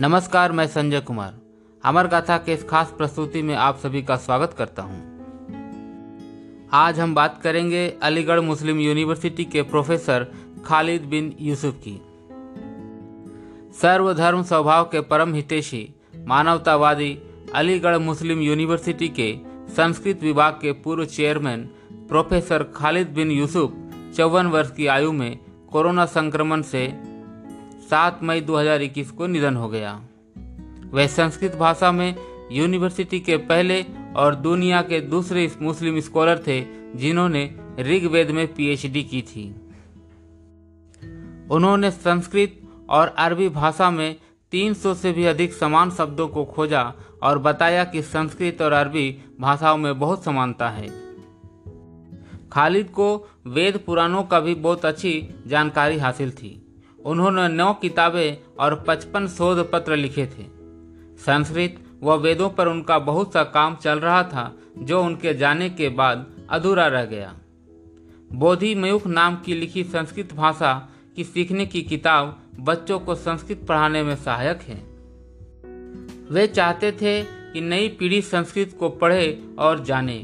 नमस्कार, मैं संजय कुमार अमर गाथा के इस खास प्रस्तुति में आप सभी का स्वागत करता हूँ। आज हम बात करेंगे अलीगढ़ मुस्लिम यूनिवर्सिटी के प्रोफेसर खालिद बिन यूसुफ की सर्वधर्म स्वभाव के परम हितेशी, मानवतावादी अलीगढ़ मुस्लिम यूनिवर्सिटी के संस्कृत विभाग के पूर्व चेयरमैन प्रोफेसर खालिद बिन यूसुफ, चौवन वर्ष की आयु में कोरोना संक्रमण से 7 मई 2021 को निधन हो गया। वह संस्कृत भाषा में यूनिवर्सिटी के पहले और दुनिया के दूसरे मुस्लिम स्कॉलर थे, जिन्होंने ऋग्वेद में पीएचडी की थी। उन्होंने संस्कृत और अरबी भाषा में 300 से भी अधिक समान शब्दों को खोजा और बताया कि संस्कृत और अरबी भाषाओं में बहुत समानता है। खालिद को वेद पुराणों का भी बहुत अच्छी जानकारी हासिल थी। उन्होंने नौ किताबें और पचपन शोध पत्र लिखे थे। संस्कृत व वेदों पर उनका बहुत सा काम चल रहा था, जो उनके जाने के बाद अधूरा रह गया। बोधि मयुख नाम की लिखी संस्कृत भाषा की सीखने की किताब बच्चों को संस्कृत पढ़ाने में सहायक है। वे चाहते थे कि नई पीढ़ी संस्कृत को पढ़े और जाने।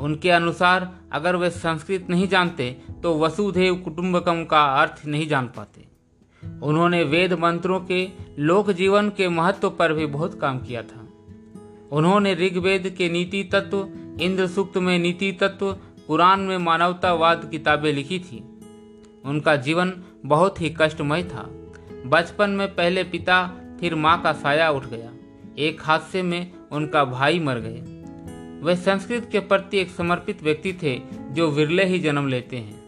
उनके अनुसार अगर वे संस्कृत नहीं जानते तो वसुधैव कुटुंबकम का अर्थ नहीं जान पाते। उन्होंने वेद मंत्रों के, लोक जीवन के महत्व पर भी बहुत काम किया था। उन्होंने ऋग्वेद के नीति तत्व, इंद्र सूक्त में नीति तत्व कुरान में मानवतावाद किताबें लिखी थी। उनका जीवन बहुत ही कष्टमय था। बचपन में पहले पिता, फिर माँ का साया उठ गया। एक हादसे में उनका भाई मर गए। वे संस्कृत के प्रति एक समर्पित व्यक्ति थे, जो विरले ही जन्म लेते हैं।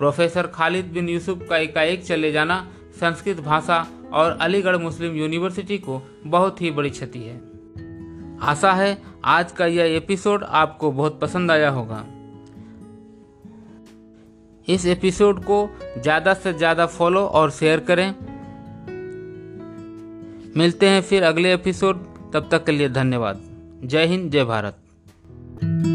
प्रोफेसर खालिद बिन यूसुफ का एकाएक चले जाना संस्कृत भाषा और अलीगढ़ मुस्लिम यूनिवर्सिटी को बहुत ही बड़ी क्षति है। आशा है आज का यह एपिसोड आपको बहुत पसंद आया होगा। इस एपिसोड को ज़्यादा से ज़्यादा फॉलो और शेयर करें। मिलते हैं फिर अगले एपिसोड। तब तक के लिए धन्यवाद। जय हिंद, जय भारत।